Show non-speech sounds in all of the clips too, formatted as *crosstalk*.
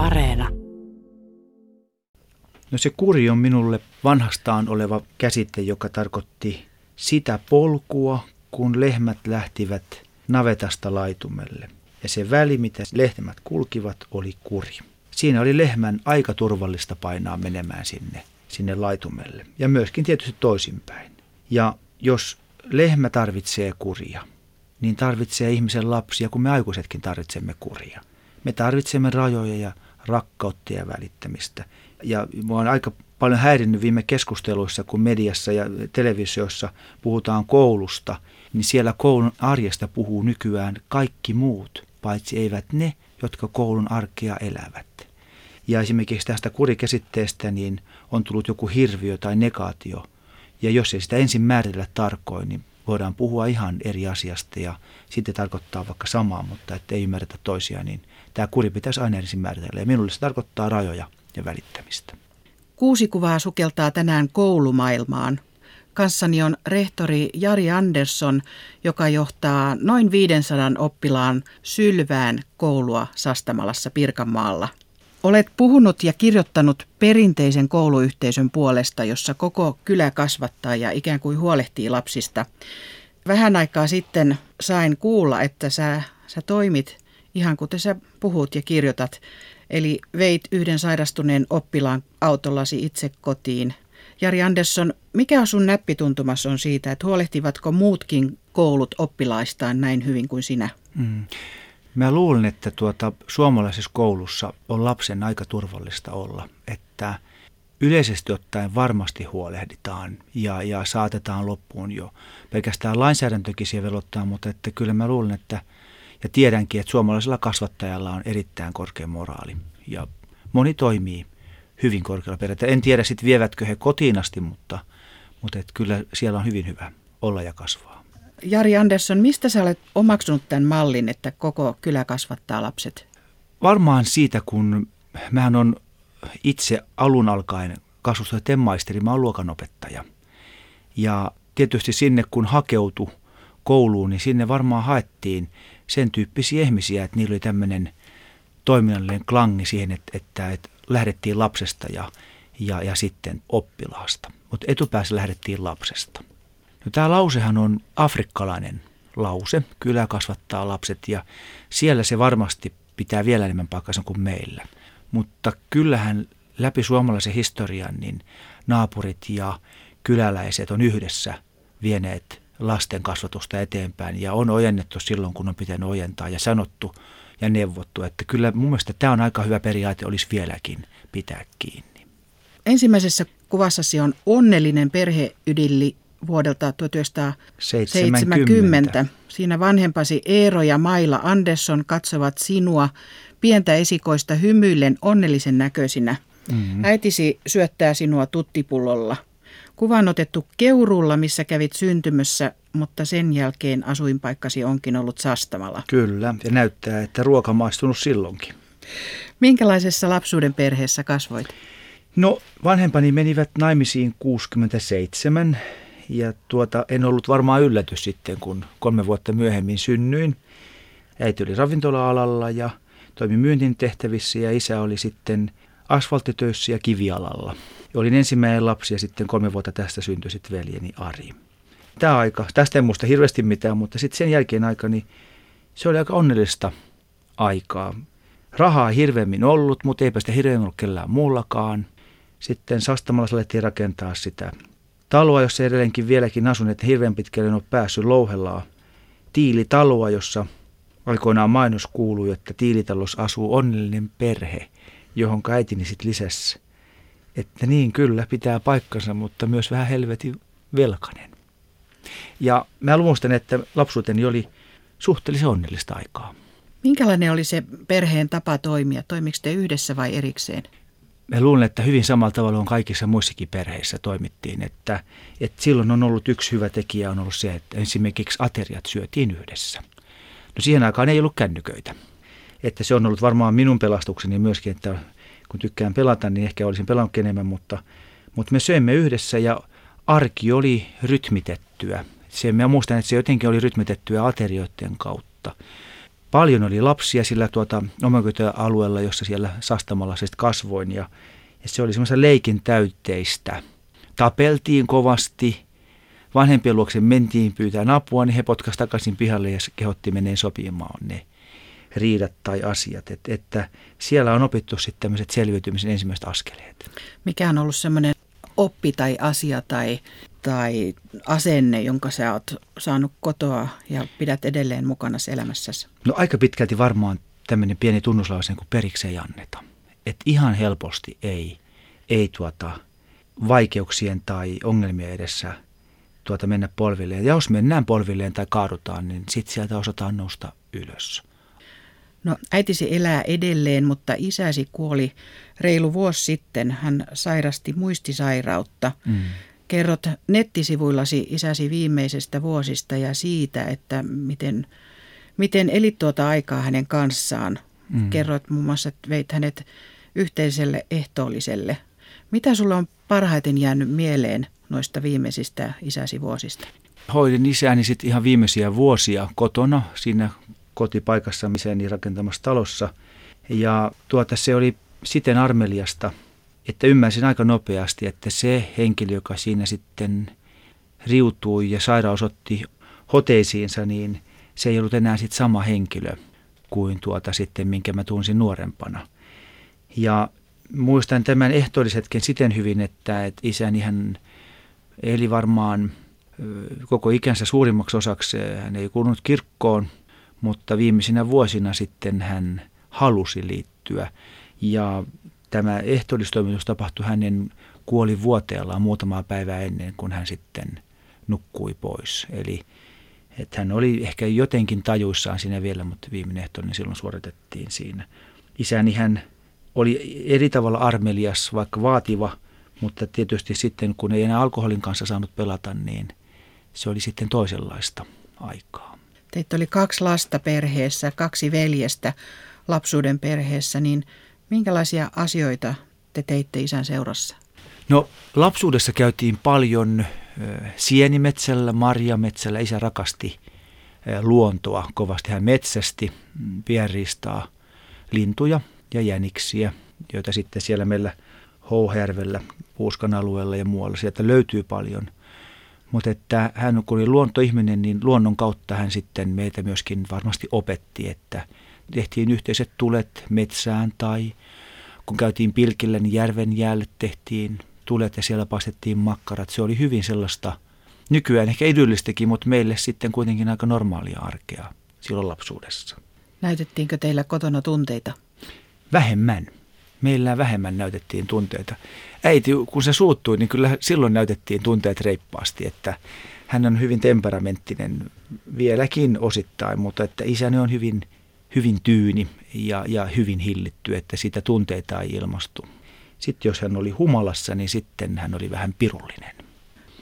Areena. No se kuri on minulle vanhastaan oleva käsite, joka tarkoitti sitä polkua, kun lehmät lähtivät navetasta laitumelle. Ja se väli, mitä lehmät kulkivat, oli kuri. Siinä oli lehmän aika turvallista painaa menemään sinne, sinne laitumelle. Ja myöskin tietysti toisinpäin. Ja jos lehmä tarvitsee kuria, niin tarvitsee ihmisen lapsia, kun me aikuisetkin tarvitsemme kuria. Me tarvitsemme rajoja ja rakkautta ja välittämistä. Ja mua on aika paljon häirinnyt viime keskusteluissa, kun mediassa ja televisiossa puhutaan koulusta, niin siellä koulun arjesta puhuu nykyään kaikki muut, paitsi eivät ne, jotka koulun arkea elävät. Ja esimerkiksi tästä kurikäsitteestä niin on tullut joku hirviö tai negaatio. Ja jos ei sitä ensin määritellä tarkoin, niin voidaan puhua ihan eri asiasta ja sitten tarkoittaa vaikka samaa, mutta että ei ymmärretä toisiaan, niin tämä kuri pitäisi aina ensin määritellä. Ja minulle se tarkoittaa rajoja ja välittämistä. Kuusi kuvaa sukeltaa tänään koulumaailmaan. Kanssani on rehtori Jari Andersson, joka johtaa noin 500 oppilaan Sylvään koulua Sastamalassa Pirkanmaalla. Olet puhunut ja kirjoittanut perinteisen kouluyhteisön puolesta, jossa koko kylä kasvattaa ja ikään kuin huolehtii lapsista. Vähän aikaa sitten sain kuulla, että sä, sä toimit ihan kuten sä puhut ja kirjoitat. Eli veit yhden sairastuneen oppilaan autollasi itse kotiin. Jari Andersson, mikä on sun näppituntumas on siitä, että huolehtivatko muutkin koulut oppilaistaan näin hyvin kuin sinä? Mm. Mä luulen, että tuota, suomalaisessa koulussa on lapsen aika turvallista olla, että yleisesti ottaen varmasti huolehditaan ja, ja saatetaan loppuun jo. Pelkästään lainsäädäntökin siihen velottaa, mutta että kyllä mä luulen, että ja tiedänkin, että suomalaisella kasvattajalla on erittäin korkea moraali ja moni toimii hyvin korkealla periaatteella. En tiedä sitten vievätkö he kotiin asti, mutta, mutta että kyllä siellä on hyvin hyvä olla ja kasvaa. Jari Andersson, mistä sä olet omaksunut tämän mallin, että koko kylä kasvattaa lapset? Varmaan siitä, kun mä on itse alun alkaen kasvustojen maisteri, mä oon luokanopettaja. Ja tietysti sinne, kun hakeutui kouluun, niin sinne varmaan haettiin sen tyyppisiä ihmisiä, että niillä oli tämmöinen toiminnallinen klangi siihen, että, että, että lähdettiin lapsesta ja, ja, ja sitten oppilaasta. Mutta etupäässä lähdettiin lapsesta. No, tämä lausehan on afrikkalainen lause, kylä kasvattaa lapset ja siellä se varmasti pitää vielä enemmän paikkansa kuin meillä. Mutta kyllähän läpi suomalaisen historian niin naapurit ja kyläläiset on yhdessä vieneet lasten kasvatusta eteenpäin ja on ojennettu silloin, kun on pitänyt ojentaa ja sanottu ja neuvottu, että kyllä mun mielestä tämä on aika hyvä periaate, olisi vieläkin pitää kiinni. Ensimmäisessä kuvassasi on onnellinen perheydilli vuodelta 1970. 70. Siinä vanhempasi Eero ja Maila Andersson katsovat sinua pientä esikoista hymyillen onnellisen näköisinä. Mm-hmm. Äitisi syöttää sinua tuttipullolla. Kuva on otettu Keurulla, missä kävit syntymässä, mutta sen jälkeen asuinpaikkasi onkin ollut Sastamalla. Kyllä, ja näyttää, että ruoka maistunut silloinkin. Minkälaisessa lapsuuden perheessä kasvoit? No, vanhempani menivät naimisiin 67 ja tuota, en ollut varmaan yllätys sitten, kun kolme vuotta myöhemmin synnyin. Äiti oli ravintola-alalla ja toimi myyntin tehtävissä ja isä oli sitten asfalttitöissä ja kivialalla. Ja olin ensimmäinen lapsi ja sitten kolme vuotta tästä syntyi sitten veljeni Ari. Tämä aika, tästä en muista hirveästi mitään, mutta sitten sen jälkeen aika, niin se oli aika onnellista aikaa. Rahaa hirveämmin ollut, mutta eipä sitä hirveämmin ollut kellään muullakaan. Sitten Sastamalla alettiin rakentaa sitä taloa, jossa edelleenkin vieläkin asun, että hirveän pitkälle en ole päässyt louhellaan. Tiilitaloa, jossa aikoinaan mainos kuului, että tiilitalossa asuu onnellinen perhe, johon äitini sitten lisäsi, että niin kyllä pitää paikkansa, mutta myös vähän helvetin velkanen. Ja mä muistan, että lapsuuteni oli suhteellisen onnellista aikaa. Minkälainen oli se perheen tapa toimia? Toimiko te yhdessä vai erikseen? Mä luulen, että hyvin samalla tavalla on kaikissa muissakin perheissä toimittiin, että, että silloin on ollut yksi hyvä tekijä on ollut se, että esimerkiksi ateriat syötiin yhdessä. No siihen aikaan ei ollut kännyköitä. Että se on ollut varmaan minun pelastukseni myöskin, että kun tykkään pelata, niin ehkä olisin pelannut enemmän, mutta, mutta me söimme yhdessä ja arki oli rytmitettyä. Se, mä muistan, että se jotenkin oli rytmitettyä aterioiden kautta. Paljon oli lapsia sillä tuota omakotialueella, jossa siellä Sastamalla siis kasvoin ja, ja se oli semmoista leikin täytteistä. Tapeltiin kovasti, vanhempien luokse mentiin pyytää apua, niin he potkasivat takaisin pihalle ja kehotti meneen sopimaan ne riidat tai asiat. Et, että siellä on opittu sitten tämmöiset selviytymisen ensimmäiset askeleet. Mikä on ollut semmoinen oppi tai asia tai, tai asenne, jonka sä oot saanut kotoa ja pidät edelleen mukana elämässäsi? No aika pitkälti varmaan tämmöinen pieni tunnuslause kuin periksi ei anneta. Että ihan helposti ei, ei tuota, vaikeuksien tai ongelmien edessä tuota mennä polvilleen. Ja jos mennään polvilleen tai kaadutaan, niin sitten sieltä osataan nousta ylös. No äitisi elää edelleen, mutta isäsi kuoli reilu vuosi sitten. Hän sairasti muistisairautta. Mm. Kerrot nettisivuillasi isäsi viimeisestä vuosista ja siitä, että miten, miten elit tuota aikaa hänen kanssaan. Mm. Kerroit muun muassa, että veit hänet yhteiselle ehtoolliselle. Mitä sulla on parhaiten jäänyt mieleen noista viimeisistä isäsi vuosista? Hoidin isäni sitten ihan viimeisiä vuosia kotona siinä kotipaikassa isäni rakentamassa talossa. Ja tuota, se oli siten armeliasta, että ymmärsin aika nopeasti, että se henkilö, joka siinä sitten riutui ja sairaus otti hoteisiinsa, niin se ei ollut enää sitten sama henkilö kuin tuota sitten, minkä mä tunsin nuorempana. Ja muistan tämän ehtoollisetkin siten hyvin, että, että isäni hän eli varmaan koko ikänsä suurimmaksi osaksi. Hän ei kuulunut kirkkoon, mutta viimeisinä vuosina sitten hän halusi liittyä. Ja tämä ehtoollistoimitus tapahtui hänen kuolivuoteellaan muutamaa päivää ennen kuin hän sitten nukkui pois. Eli että hän oli ehkä jotenkin tajuissaan siinä vielä, mutta viimeinen ehtoollinen silloin suoritettiin siinä. Isäni hän oli eri tavalla armelias, vaikka vaativa, mutta tietysti sitten kun ei enää alkoholin kanssa saanut pelata, niin se oli sitten toisenlaista aikaa. Teitä oli kaksi lasta perheessä, kaksi veljestä lapsuuden perheessä, niin minkälaisia asioita te teitte isän seurassa? No lapsuudessa käytiin paljon sienimetsällä, marjametsällä. Isä rakasti luontoa kovasti. Hän metsästi, mm, pienristaa, lintuja ja jäniksiä, joita sitten siellä meillä Houhärvellä, Puuskan alueella ja muualla sieltä löytyy paljon. Mutta että hän kun oli luontoihminen, niin luonnon kautta hän sitten meitä myöskin varmasti opetti, että tehtiin yhteiset tulet metsään tai kun käytiin pilkillä, niin järven jäälle tehtiin tulet ja siellä paistettiin makkarat. Se oli hyvin sellaista, nykyään ehkä idyllistäkin, mutta meille sitten kuitenkin aika normaalia arkea silloin lapsuudessa. Näytettiinkö teillä kotona tunteita? Vähemmän. Meillä vähemmän näytettiin tunteita. Äiti, kun se suuttui, niin kyllä silloin näytettiin tunteet reippaasti, että hän on hyvin temperamenttinen vieläkin osittain, mutta että isäni on hyvin, hyvin tyyni ja, ja hyvin hillitty, että sitä tunteita ei ilmastu. Sitten jos hän oli humalassa, niin sitten hän oli vähän pirullinen.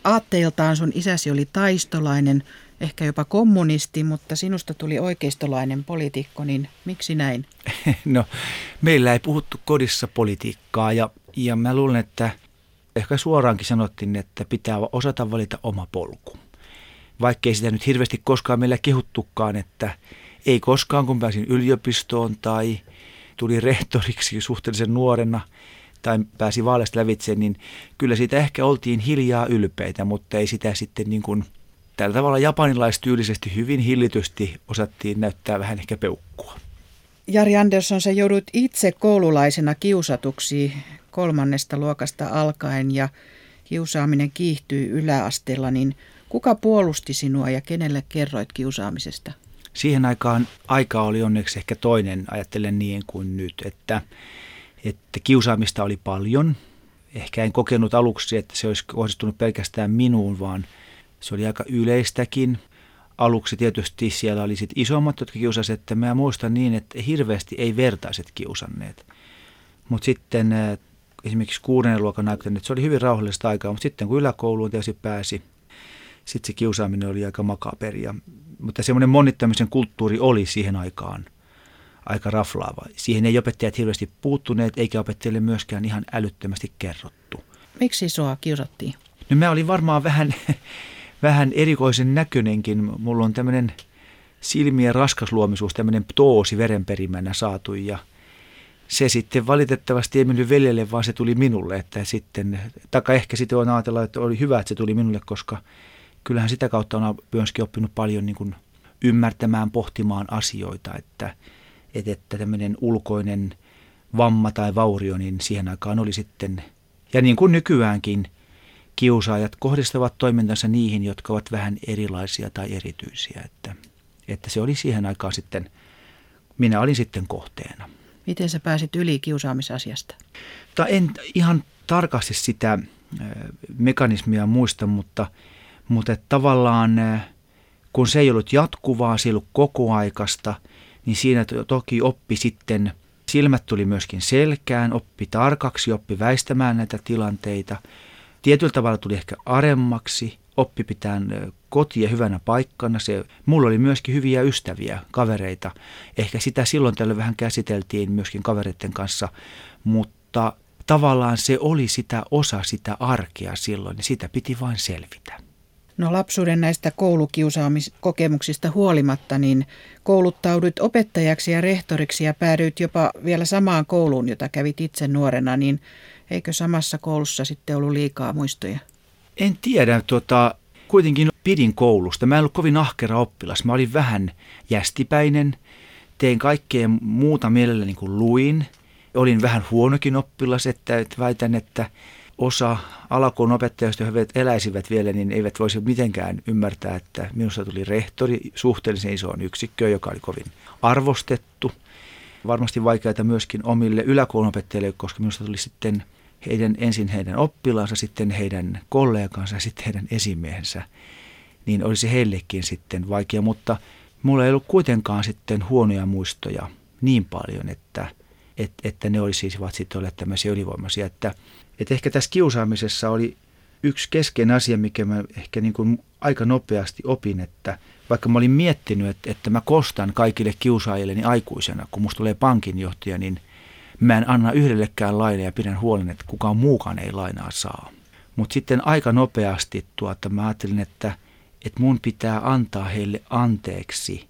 Aatteeltaan sun isäsi oli taistolainen, ehkä jopa kommunisti, mutta sinusta tuli oikeistolainen poliitikko, niin miksi näin? *laughs* No, meillä ei puhuttu kodissa politiikkaa ja, ja mä luulen, että ehkä suoraankin sanottiin, että pitää osata valita oma polku. Vaikkei sitä nyt hirveästi koskaan meillä kehuttukaan, että ei koskaan kun pääsin yliopistoon tai tuli rehtoriksi suhteellisen nuorena tai pääsi vaaleista lävitse, niin kyllä siitä ehkä oltiin hiljaa ylpeitä, mutta ei sitä sitten niin kuin – tällä tavalla japanilaistyylisesti hyvin hillitysti osattiin näyttää vähän ehkä peukkua. Jari Andersson, sä joudut itse koululaisena kiusatuksi kolmannesta luokasta alkaen ja kiusaaminen kiihtyy yläasteella, niin kuka puolusti sinua ja kenelle kerroit kiusaamisesta? Siihen aikaan aika oli onneksi ehkä toinen, ajattelen niin kuin nyt, että, että kiusaamista oli paljon. Ehkä en kokenut aluksi, että se olisi kohdistunut pelkästään minuun, vaan – se oli aika yleistäkin. Aluksi tietysti siellä oli sit isommat, jotka kiusasivat, että mä muistan niin, että hirveästi ei vertaiset kiusanneet. Mutta sitten äh, esimerkiksi kuudennen luokan aikana, että se oli hyvin rauhallista aikaa, mutta sitten kun yläkouluun tietysti pääsi, sitten se kiusaaminen oli aika makaperia. Mutta semmoinen monittamisen kulttuuri oli siihen aikaan aika raflaava. Siihen ei opettajat hirveästi puuttuneet, eikä opettajille myöskään ihan älyttömästi kerrottu. Miksi sua kiusattiin? No mä olin varmaan vähän vähän erikoisen näköinenkin. Mulla on tämmöinen silmien raskasluomisuus, tämmöinen toosi verenperimänä saatu ja se sitten valitettavasti ei mennyt veljelle, vaan se tuli minulle, että sitten, taka ehkä sitten on ajatella, että oli hyvä, että se tuli minulle, koska kyllähän sitä kautta on myöskin oppinut paljon niin kuin ymmärtämään, pohtimaan asioita, että, että, että tämmöinen ulkoinen vamma tai vaurio, niin siihen aikaan oli sitten, ja niin kuin nykyäänkin, kiusaajat kohdistavat toimintansa niihin, jotka ovat vähän erilaisia tai erityisiä, että, että se oli siihen aikaan sitten, minä olin sitten kohteena. Miten sä pääsit yli kiusaamisasiasta? Ta en ihan tarkasti sitä mekanismia muista, mutta, mutta tavallaan kun se ei ollut jatkuvaa, se ei ollut kokoaikasta, niin siinä toki oppi sitten, silmät tuli myöskin selkään, oppi tarkaksi, oppi väistämään näitä tilanteita. Tietyllä tavalla tuli ehkä aremmaksi, oppi pitään kotia hyvänä paikkana. Se, mulla oli myöskin hyviä ystäviä, kavereita. Ehkä sitä silloin tällä vähän käsiteltiin myöskin kavereiden kanssa, mutta tavallaan se oli sitä osa sitä arkea silloin ja sitä piti vain selvitä. No lapsuuden näistä koulukiusaamiskokemuksista huolimatta, niin kouluttaudut opettajaksi ja rehtoriksi ja päädyit jopa vielä samaan kouluun, jota kävit itse nuorena, niin eikö samassa koulussa sitten ollut liikaa muistoja? En tiedä, tuota, kuitenkin pidin koulusta. Mä en ollut kovin ahkera oppilas. Mä olin vähän jästipäinen, tein kaikkea muuta mielelläni kuin luin. Olin vähän huonokin oppilas, että, väitän, että osa alakoulun opettajista, jotka eläisivät vielä, niin eivät voisi mitenkään ymmärtää, että minusta tuli rehtori suhteellisen isoon yksikköön, joka oli kovin arvostettu. Varmasti vaikeaa myöskin omille yläkoulun opettajille, koska minusta tuli sitten heidän, ensin heidän oppilaansa, sitten heidän kollegansa ja sitten heidän esimiehensä, niin olisi heillekin sitten vaikea, mutta mulla ei ollut kuitenkaan sitten huonoja muistoja niin paljon, että, että, että ne olisivat sitten olleet tämmöisiä ylivoimaisia, että että ehkä tässä kiusaamisessa oli yksi keskeinen asia, mikä mä ehkä niin kuin aika nopeasti opin, että vaikka mä olin miettinyt, että, että mä kostan kaikille kiusaajille aikuisena, kun musta tulee pankinjohtaja, niin mä en anna yhdellekään laina ja pidän huolen, että kukaan muukaan ei lainaa saa. Mutta sitten aika nopeasti tuota, mä ajattelin, että, että mun pitää antaa heille anteeksi,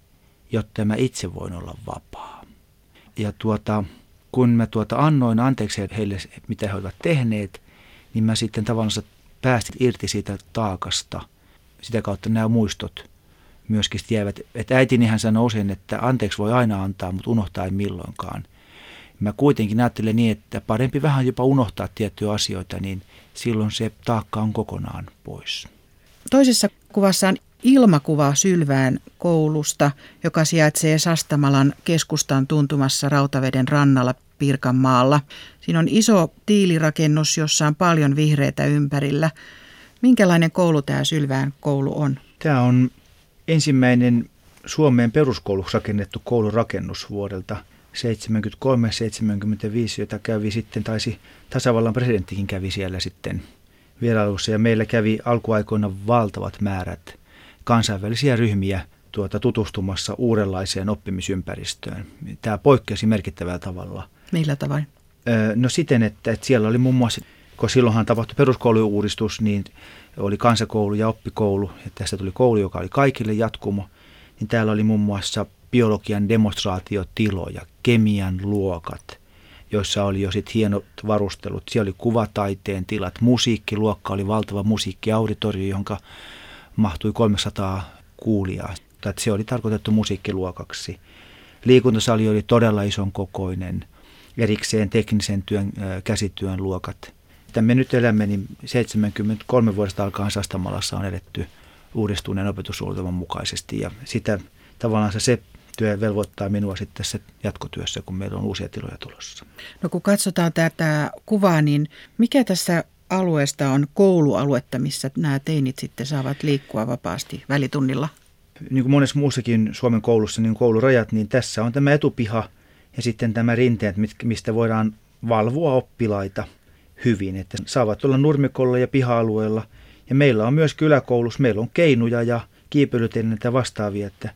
jotta mä itse voin olla vapaa. Ja tuota, kun mä tuota annoin anteeksi heille, mitä he olivat tehneet, niin mä sitten tavallaan päästin irti siitä taakasta. Sitä kautta nämä muistot myöskin jäävät. Että äitinihän sanoi usein, että anteeksi voi aina antaa, mutta unohtaa ei milloinkaan. Mä kuitenkin ajattelen niin, että parempi vähän jopa unohtaa tiettyjä asioita, niin silloin se taakka on kokonaan pois. Toisessa kuvassa on ilmakuva Sylvään koulusta, joka sijaitsee Sastamalan keskustan tuntumassa Rautaveden rannalla Pirkanmaalla. Siinä on iso tiilirakennus, jossa on paljon vihreitä ympärillä. Minkälainen koulu tämä Sylvään koulu on? Tämä on ensimmäinen Suomeen peruskouluksi rakennettu koulurakennus vuodelta 73-75, jota kävi sitten, taisi tasavallan presidenttikin kävi siellä sitten vierailussa. Ja meillä kävi alkuaikoina valtavat määrät kansainvälisiä ryhmiä tuota, tutustumassa uudenlaiseen oppimisympäristöön. Tämä poikkesi merkittävällä tavalla. Millä tavoin? No siten, että, että siellä oli muun muassa, kun silloinhan tapahtui peruskouluuudistus, niin oli kansakoulu ja oppikoulu, ja tästä tuli koulu, joka oli kaikille jatkumo, niin täällä oli muun muassa biologian demonstraatiotiloja, kemian luokat, joissa oli jo sitten hienot varustelut. Siellä oli kuvataiteen tilat, musiikkiluokka oli valtava musiikkiauditorio, jonka mahtui 300 kuulijaa. Tai se oli tarkoitettu musiikkiluokaksi. Liikuntasali oli todella ison kokoinen, erikseen teknisen työn, käsityön luokat. Mitä me nyt elämme, niin 73 vuodesta alkaen Sastamalassa on edetty uudistuneen opetussuunnitelman mukaisesti ja sitä tavallaan se työ velvoittaa minua sitten tässä jatkotyössä, kun meillä on uusia tiloja tulossa. No kun katsotaan tätä kuvaa, niin mikä tässä alueesta on koulualuetta, missä nämä teinit sitten saavat liikkua vapaasti välitunnilla? Niin kuin monessa muussakin Suomen koulussa, niin koulurajat, niin tässä on tämä etupiha ja sitten tämä rinteet, mistä voidaan valvoa oppilaita hyvin, että saavat olla nurmikolla ja piha-alueella. Ja meillä on myös kyläkoulussa, meillä on keinuja ja kiipeilytelineitä vastaavia, että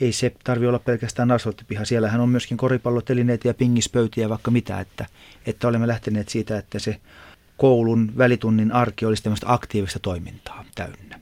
ei se tarvi olla pelkästään asfalttipiha. Siellähän on myöskin koripallotelineitä ja pingispöytiä vaikka mitä, että, että olemme lähteneet siitä, että se koulun välitunnin arki olisi tämmöistä aktiivista toimintaa täynnä.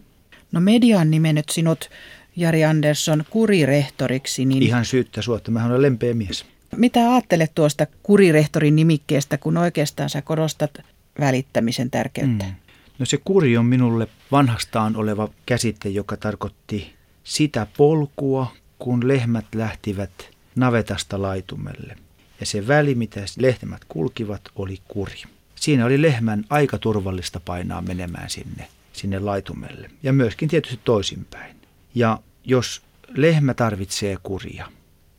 No media on nimennyt sinut Jari Andersson kurirehtoriksi. Niin Ihan syyttä suotta, mä olen lempeä mies. Mitä ajattelet tuosta kurirehtorin nimikkeestä, kun oikeastaan sä korostat välittämisen tärkeyttä? Mm. No se kuri on minulle vanhastaan oleva käsite, joka tarkoitti sitä polkua, kun lehmät lähtivät navetasta laitumelle. Ja se väli, mitä lehmät kulkivat, oli kuri. Siinä oli lehmän aika turvallista painaa menemään sinne, sinne laitumelle. Ja myöskin tietysti toisinpäin. Ja jos lehmä tarvitsee kuria,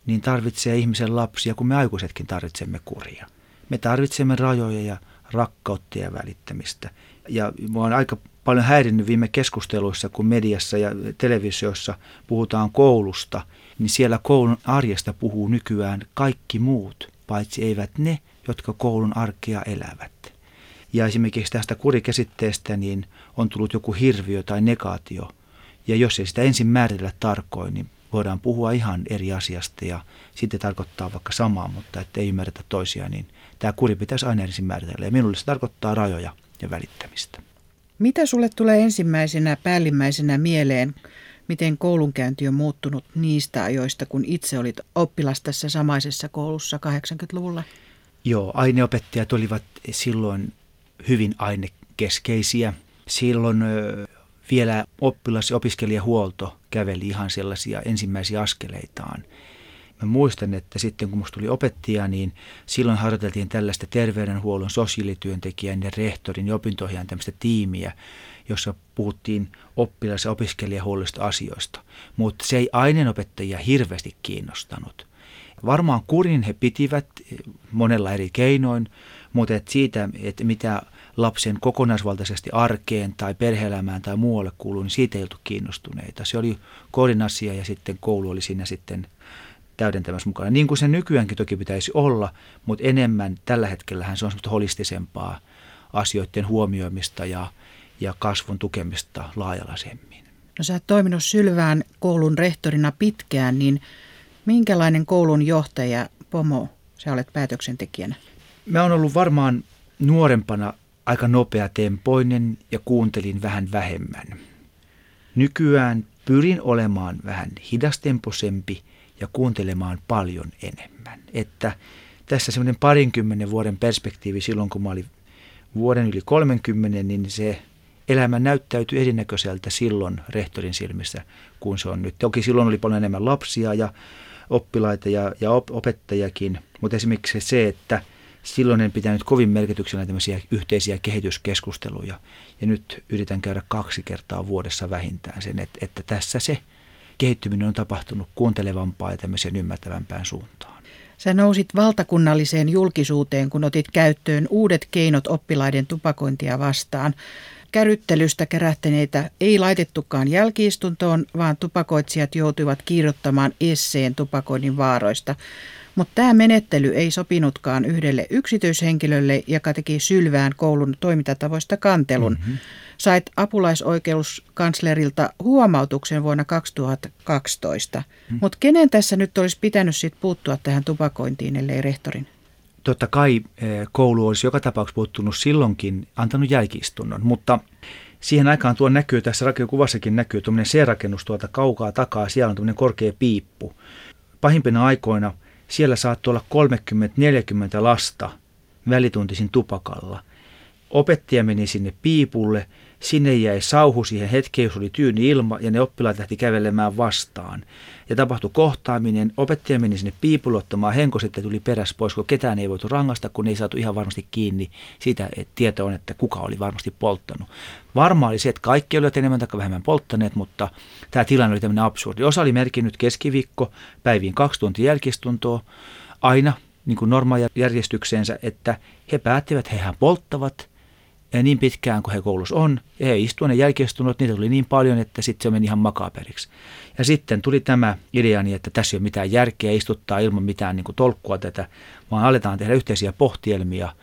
niin tarvitsee ihmisen lapsia, kun me aikuisetkin tarvitsemme kuria. Me tarvitsemme rajoja ja rakkautta ja välittämistä. Ja mua on aika paljon häirinnyt viime keskusteluissa, kun mediassa ja televisiossa puhutaan koulusta, niin siellä koulun arjesta puhuu nykyään kaikki muut, paitsi eivät ne, jotka koulun arkea elävät. Ja esimerkiksi tästä kurikäsitteestä niin on tullut joku hirviö tai negaatio. Ja jos ei sitä ensin määritellä tarkoin, niin voidaan puhua ihan eri asiasta ja sitten tarkoittaa vaikka samaa, mutta ettei ymmärretä toisiaan, niin tämä kuri pitäisi aina ensin määritellä. Ja minulle se tarkoittaa rajoja ja välittämistä. Mitä sulle tulee ensimmäisenä päällimmäisenä mieleen, miten koulunkäynti on muuttunut niistä ajoista, kun itse olit oppilas tässä samaisessa koulussa 80-luvulla? Joo, aineopettajat olivat silloin hyvin ainekeskeisiä. Silloin vielä oppilas- ja opiskelijahuolto käveli ihan sellaisia ensimmäisiä askeleitaan. Mä muistan, että sitten kun musta tuli opettaja, niin silloin harjoiteltiin tällaista terveydenhuollon sosiaalityöntekijän ja rehtorin ja opintohjaan tämmöistä tiimiä, jossa puhuttiin oppilas- ja opiskelijahuollosta asioista. Mutta se ei aineenopettajia hirveästi kiinnostanut. Varmaan kurin he pitivät monella eri keinoin, mutta et siitä, että mitä lapsen kokonaisvaltaisesti arkeen tai perheelämään tai muualle kuuluu, niin siitä ei oltu kiinnostuneita. Se oli kodin asia ja sitten koulu oli siinä sitten täydentämässä mukana. Niin kuin se nykyäänkin toki pitäisi olla, mutta enemmän tällä hetkellä se on semmoista holistisempaa asioiden huomioimista ja, ja kasvun tukemista laajalaisemmin. No sä oot toiminut Sylvään koulun rehtorina pitkään, niin minkälainen koulun johtaja, Pomo, sä olet päätöksentekijänä? Mä oon ollut varmaan nuorempana aika nopeatempoinen ja kuuntelin vähän vähemmän. Nykyään pyrin olemaan vähän hidastemposempi ja kuuntelemaan paljon enemmän. Että tässä semmoinen parinkymmenen vuoden perspektiivi silloin, kun mä olin vuoden yli 30, niin se elämä näyttäytyi erinäköiseltä silloin rehtorin silmissä kuin se on nyt. Toki silloin oli paljon enemmän lapsia ja oppilaita ja, ja op- opettajakin, mutta esimerkiksi se, että silloin en pitänyt kovin merkityksellä tämmöisiä yhteisiä kehityskeskusteluja. Ja nyt yritän käydä kaksi kertaa vuodessa vähintään sen, että, että tässä se kehittyminen on tapahtunut kuuntelevampaa ja tämmöiseen ymmärtävämpään suuntaan. Sä nousit valtakunnalliseen julkisuuteen, kun otit käyttöön uudet keinot oppilaiden tupakointia vastaan. Käryttelystä kärähtäneitä ei laitettukaan jälkiistuntoon, vaan tupakoitsijat joutuivat kirjoittamaan esseen tupakoinnin vaaroista. Mutta tämä menettely ei sopinutkaan yhdelle yksityishenkilölle, joka teki sylvään koulun toimintatavoista kantelun. Mm-hmm. Sait apulaisoikeuskanslerilta huomautuksen vuonna 2012. Mm-hmm. Mutta kenen tässä nyt olisi pitänyt sit puuttua tähän tupakointiin, ellei rehtorin? Totta kai eh, koulu olisi joka tapauksessa puuttunut silloinkin, antanut jälkiistunnon, mutta siihen aikaan tuo näkyy, tässä kuvassakin näkyy tuommoinen C-rakennus tuolta kaukaa takaa, siellä on tuommoinen korkea piippu. Pahimpina aikoina – siellä saattoi olla 30-40 lasta välituntisin tupakalla. Opettaja meni sinne piipulle, sinne jäi sauhu siihen hetkeen, jos oli tyyni ilma, ja ne oppilaat lähti kävelemään vastaan. Ja tapahtui kohtaaminen, opettaja meni sinne piipulle ottamaan henkoset ja tuli perässä pois, kun ketään ei voitu rangasta, kun ei saatu ihan varmasti kiinni siitä, että tieto on, että kuka oli varmasti polttanut. Varmaan oli se, että kaikki olivat enemmän tai vähemmän polttaneet, mutta tämä tilanne oli tämmöinen absurdi. Osa oli merkinnyt keskiviikko päiviin kaksi tuntia jälkistuntoa aina niin kuin normaalijärjestykseensä, että he päättivät, että hehän polttavat niin pitkään kuin he koulussa on. Ja he istuivat ne jälkistunnot, niitä tuli niin paljon, että sitten se meni ihan makaperiksi. Ja sitten tuli tämä ideani, että tässä ei ole mitään järkeä istuttaa ilman mitään niin kuin tolkkua tätä, vaan aletaan tehdä yhteisiä pohtielmia.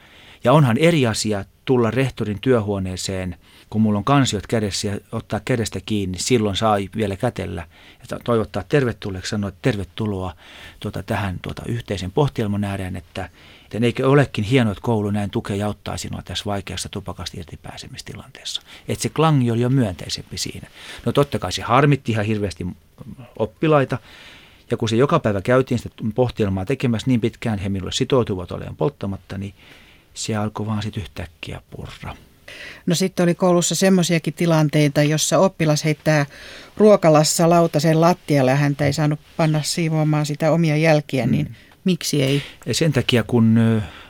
Ja onhan eri asia tulla rehtorin työhuoneeseen, kun mulla on kansiot kädessä ja ottaa kädestä kiinni, silloin sai vielä kätellä ja toivottaa tervetulleeksi, sanoa että tervetuloa tuota, tähän tuota, yhteisen pohtielman ääreen, että, että eikö olekin hienoa, että koulu näin tukee ja auttaa sinua tässä vaikeassa tupakasta irti pääsemistilanteessa. Että se klangi oli jo myönteisempi siinä. No totta kai se harmitti ihan hirveästi oppilaita, ja kun se joka päivä käytiin sitä pohtielmaa tekemässä niin pitkään, he minulle sitoutuvat olemaan polttamatta, niin se alkoi vaan sitten yhtäkkiä purra. No sitten oli koulussa semmoisiakin tilanteita, jossa oppilas heittää ruokalassa lautasen lattialle ja häntä ei saanut panna siivoamaan sitä omia jälkiä, niin mm. Miksi ei? Sen takia, kun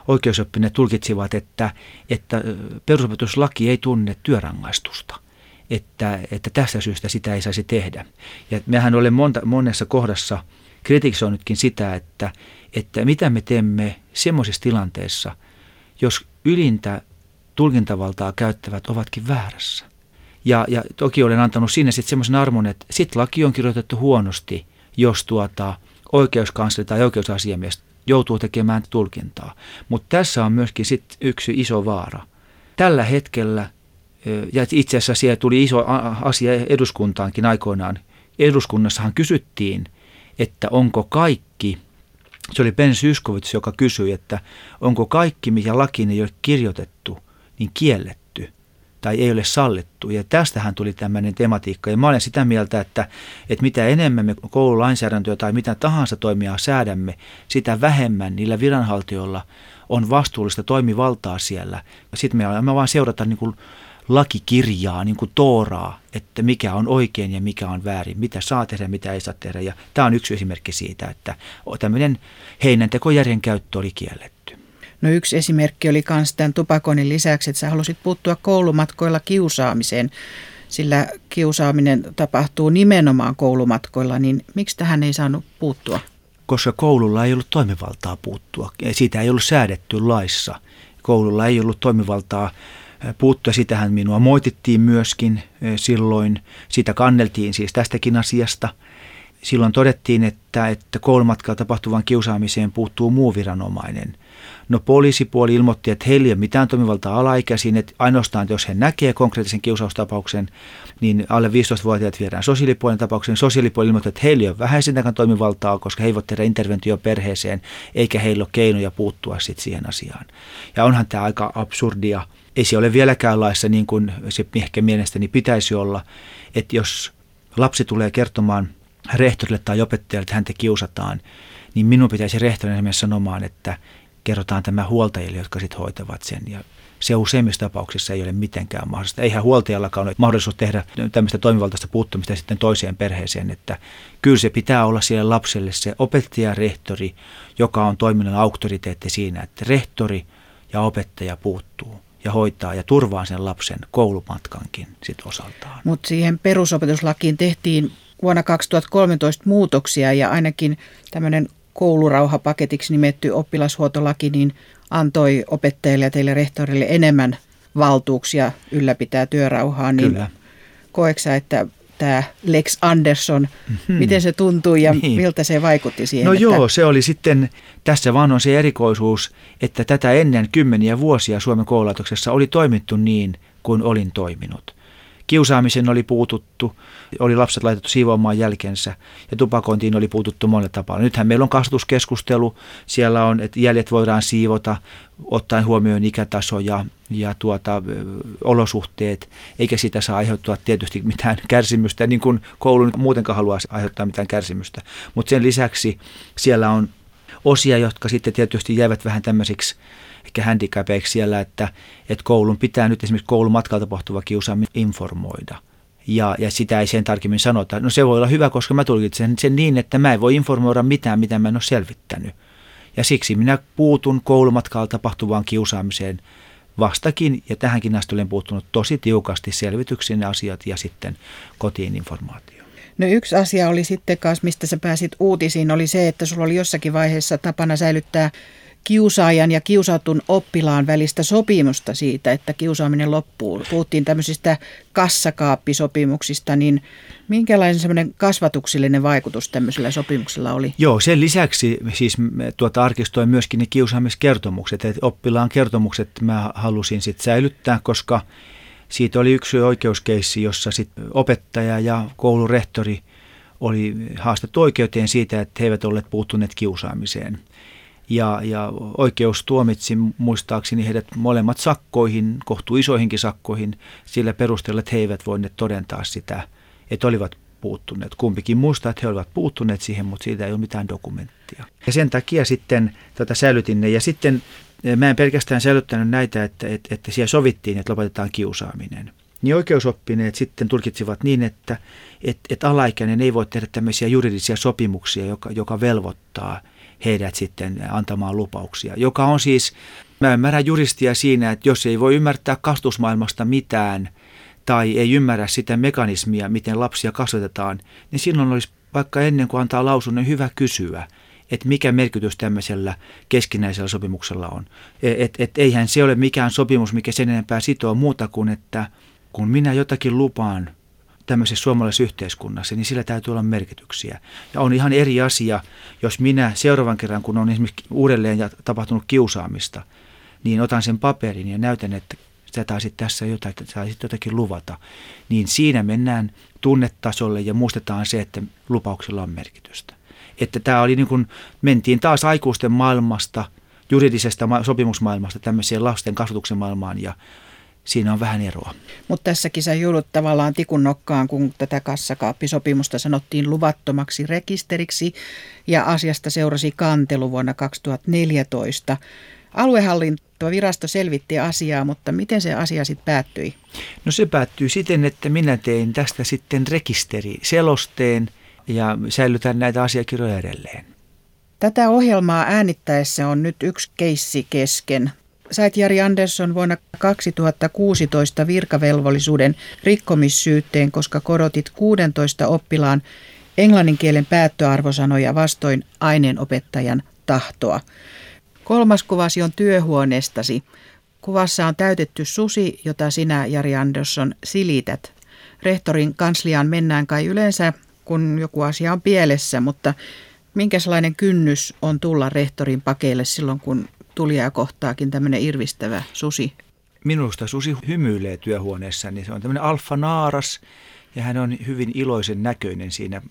oikeusoppineet tulkitsivat, että, että perusopetuslaki ei tunne työrangaistusta että, että tästä syystä sitä ei saisi tehdä. Ja mehän olemme monta, monessa kohdassa kritisoinutkin sitä, että, että mitä me teemme semmoisissa tilanteissa, jos ylintä tulkintavaltaa käyttävät ovatkin väärässä. Ja, ja toki olen antanut sinne sitten semmoisen armon, että sitten laki on kirjoitettu huonosti, jos tuota, oikeuskansleri tai oikeusasiamies joutuu tekemään tulkintaa. Mutta tässä on myöskin sit yksi iso vaara. Tällä hetkellä ja itse asiassa siellä tuli iso asia eduskuntaankin aikoinaan. Eduskunnassahan kysyttiin, että onko kaikki, se oli Ben Syskovits, joka kysyi, että onko kaikki, mikä lakiin ei ole kirjoitettu, niin kielletty tai ei ole sallittu. Ja tästähän tuli tämmöinen tematiikka. Ja mä olen sitä mieltä, että, että mitä enemmän me koululainsäädäntöä tai mitä tahansa toimia säädämme, sitä vähemmän niillä viranhaltijoilla on vastuullista toimivaltaa siellä. Sitten me olemme vaan seurata niin kuin lakikirjaa, niin kuin Tooraa, että mikä on oikein ja mikä on väärin, mitä saa tehdä, mitä ei saa tehdä. Ja tämä on yksi esimerkki siitä, että tämmöinen heinäntekojärjen käyttö oli kielletty. No yksi esimerkki oli myös tämän tupakoinnin lisäksi, että sä halusit puuttua koulumatkoilla kiusaamiseen, sillä kiusaaminen tapahtuu nimenomaan koulumatkoilla, niin miksi tähän ei saanut puuttua? Koska koululla ei ollut toimivaltaa puuttua. Siitä ei ollut säädetty laissa. Koululla ei ollut toimivaltaa puuttua. Sitähän minua moitittiin myöskin silloin. Sitä kanneltiin siis tästäkin asiasta. Silloin todettiin, että, että koulumatkalla tapahtuvan kiusaamiseen puuttuu muu viranomainen. No poliisipuoli ilmoitti, että heillä ei ole mitään toimivaltaa alaikäisiin, että ainoastaan jos he näkee konkreettisen kiusaustapauksen, niin alle 15-vuotiaat viedään sosiaalipuolen tapauksen. Sosiaalipuoli ilmoitti, että heillä ei ole vähäisintäkään toimivaltaa, koska he eivät tehdä interventio perheeseen, eikä heillä ole keinoja puuttua sit siihen asiaan. Ja onhan tämä aika absurdia ei se ole vieläkään laissa niin kuin se ehkä mielestäni pitäisi olla, että jos lapsi tulee kertomaan rehtorille tai opettajalle, että häntä kiusataan, niin minun pitäisi rehtorille myös sanomaan, että kerrotaan tämä huoltajille, jotka sitten hoitavat sen. Ja se useimmissa tapauksissa ei ole mitenkään mahdollista. Eihän huoltajallakaan ole mahdollisuus tehdä tämmöistä toimivaltaista puuttumista sitten toiseen perheeseen, että kyllä se pitää olla sille lapselle se opettaja rehtori, joka on toiminnan auktoriteetti siinä, että rehtori ja opettaja puuttuu ja hoitaa ja turvaa sen lapsen koulumatkankin sit osaltaan. Mutta siihen perusopetuslakiin tehtiin vuonna 2013 muutoksia ja ainakin tämmöinen koulurauhapaketiksi nimetty oppilashuoltolaki niin antoi opettajille ja teille rehtorille enemmän valtuuksia ylläpitää työrauhaa. Niin Kyllä. Koeksa, että tämä Lex Anderson, mm-hmm. miten se tuntui ja niin. miltä se vaikutti siihen? No että... joo, se oli sitten, tässä vaan on se erikoisuus, että tätä ennen kymmeniä vuosia Suomen koululaitoksessa oli toimittu niin kuin olin toiminut. Kiusaamisen oli puututtu, oli lapset laitettu siivoamaan jälkensä ja tupakointiin oli puututtu monella tapaa. Nythän meillä on kasvatuskeskustelu, siellä on, että jäljet voidaan siivota ottaen huomioon ikätaso ja, ja tuota, olosuhteet, eikä sitä saa aiheuttaa tietysti mitään *laughs* kärsimystä, niin kuin koulun muutenkaan haluaa aiheuttaa mitään kärsimystä. Mutta sen lisäksi siellä on osia, jotka sitten tietysti jäävät vähän tämmöisiksi ehkä handicapeiksi siellä, että, että koulun pitää nyt esimerkiksi koulun matkalla tapahtuva kiusaaminen informoida. Ja, ja sitä ei sen tarkemmin sanota. No se voi olla hyvä, koska mä tulkitsen sen niin, että mä en voi informoida mitään, mitä mä en ole selvittänyt. Ja siksi minä puutun koulumatkalla tapahtuvaan kiusaamiseen vastakin, ja tähänkin asti olen puuttunut tosi tiukasti selvityksiin asiat ja sitten kotiin informaatio. No yksi asia oli sitten kanssa, mistä sä pääsit uutisiin, oli se, että sulla oli jossakin vaiheessa tapana säilyttää kiusaajan ja kiusatun oppilaan välistä sopimusta siitä, että kiusaaminen loppuu. Puhuttiin tämmöisistä kassakaappisopimuksista, niin minkälainen semmoinen kasvatuksellinen vaikutus tämmöisellä sopimuksella oli? Joo, sen lisäksi siis tuota arkistoi myöskin ne kiusaamiskertomukset. Että oppilaan kertomukset mä halusin sitten säilyttää, koska siitä oli yksi oikeuskeissi, jossa sit opettaja ja koulurehtori oli haastettu oikeuteen siitä, että he eivät olleet puuttuneet kiusaamiseen – ja, ja oikeus tuomitsi muistaakseni heidät molemmat sakkoihin, kohtu isoihinkin sakkoihin, sillä perusteella, että he eivät voineet todentaa sitä, että olivat puuttuneet. Kumpikin muistaa, että he olivat puuttuneet siihen, mutta siitä ei ole mitään dokumenttia. Ja sen takia sitten tätä säilytin ne. Ja sitten eh, mä en pelkästään säilyttänyt näitä, että, että, että siellä sovittiin, että lopetetaan kiusaaminen. Niin oikeusoppineet sitten tulkitsivat niin, että, että, että alaikäinen ei voi tehdä tämmöisiä juridisia sopimuksia, joka, joka velvoittaa – heidät sitten antamaan lupauksia, joka on siis, mä ymmärrän juristia siinä, että jos ei voi ymmärtää kastusmaailmasta mitään tai ei ymmärrä sitä mekanismia, miten lapsia kasvatetaan, niin silloin olisi vaikka ennen kuin antaa lausunnon hyvä kysyä, että mikä merkitys tämmöisellä keskinäisellä sopimuksella on. Että et, et eihän se ole mikään sopimus, mikä sen enempää sitoo muuta kuin, että kun minä jotakin lupaan tämmöisessä suomalaisessa yhteiskunnassa, niin sillä täytyy olla merkityksiä. Ja on ihan eri asia, jos minä seuraavan kerran, kun on esimerkiksi uudelleen ja tapahtunut kiusaamista, niin otan sen paperin ja näytän, että sä taisit tässä jotain, että saisit jotakin luvata. Niin siinä mennään tunnetasolle ja muistetaan se, että lupauksilla on merkitystä. Että tämä oli niin kuin, mentiin taas aikuisten maailmasta, juridisesta sopimusmaailmasta tämmöiseen lasten kasvatuksen maailmaan ja siinä on vähän eroa. Mutta tässäkin sä joudut tavallaan tikun nokkaan, kun tätä kassakaappisopimusta sanottiin luvattomaksi rekisteriksi ja asiasta seurasi kantelu vuonna 2014. Aluehallintovirasto selvitti asiaa, mutta miten se asia sitten päättyi? No se päättyi siten, että minä tein tästä sitten rekisteri selosteen ja säilytän näitä asiakirjoja edelleen. Tätä ohjelmaa äänittäessä on nyt yksi keissi kesken sait Jari Andersson vuonna 2016 virkavelvollisuuden rikkomissyytteen, koska korotit 16 oppilaan englannin kielen päättöarvosanoja vastoin aineenopettajan tahtoa. Kolmas kuvasi on työhuoneestasi. Kuvassa on täytetty susi, jota sinä, Jari Andersson, silität. Rehtorin kansliaan mennään kai yleensä, kun joku asia on pielessä, mutta minkälainen kynnys on tulla rehtorin pakeille silloin, kun tulia kohtaakin tämmöinen irvistävä susi? Minusta susi hymyilee työhuoneessa, niin se on tämmöinen alfanaaras ja hän on hyvin iloisen näköinen siinä.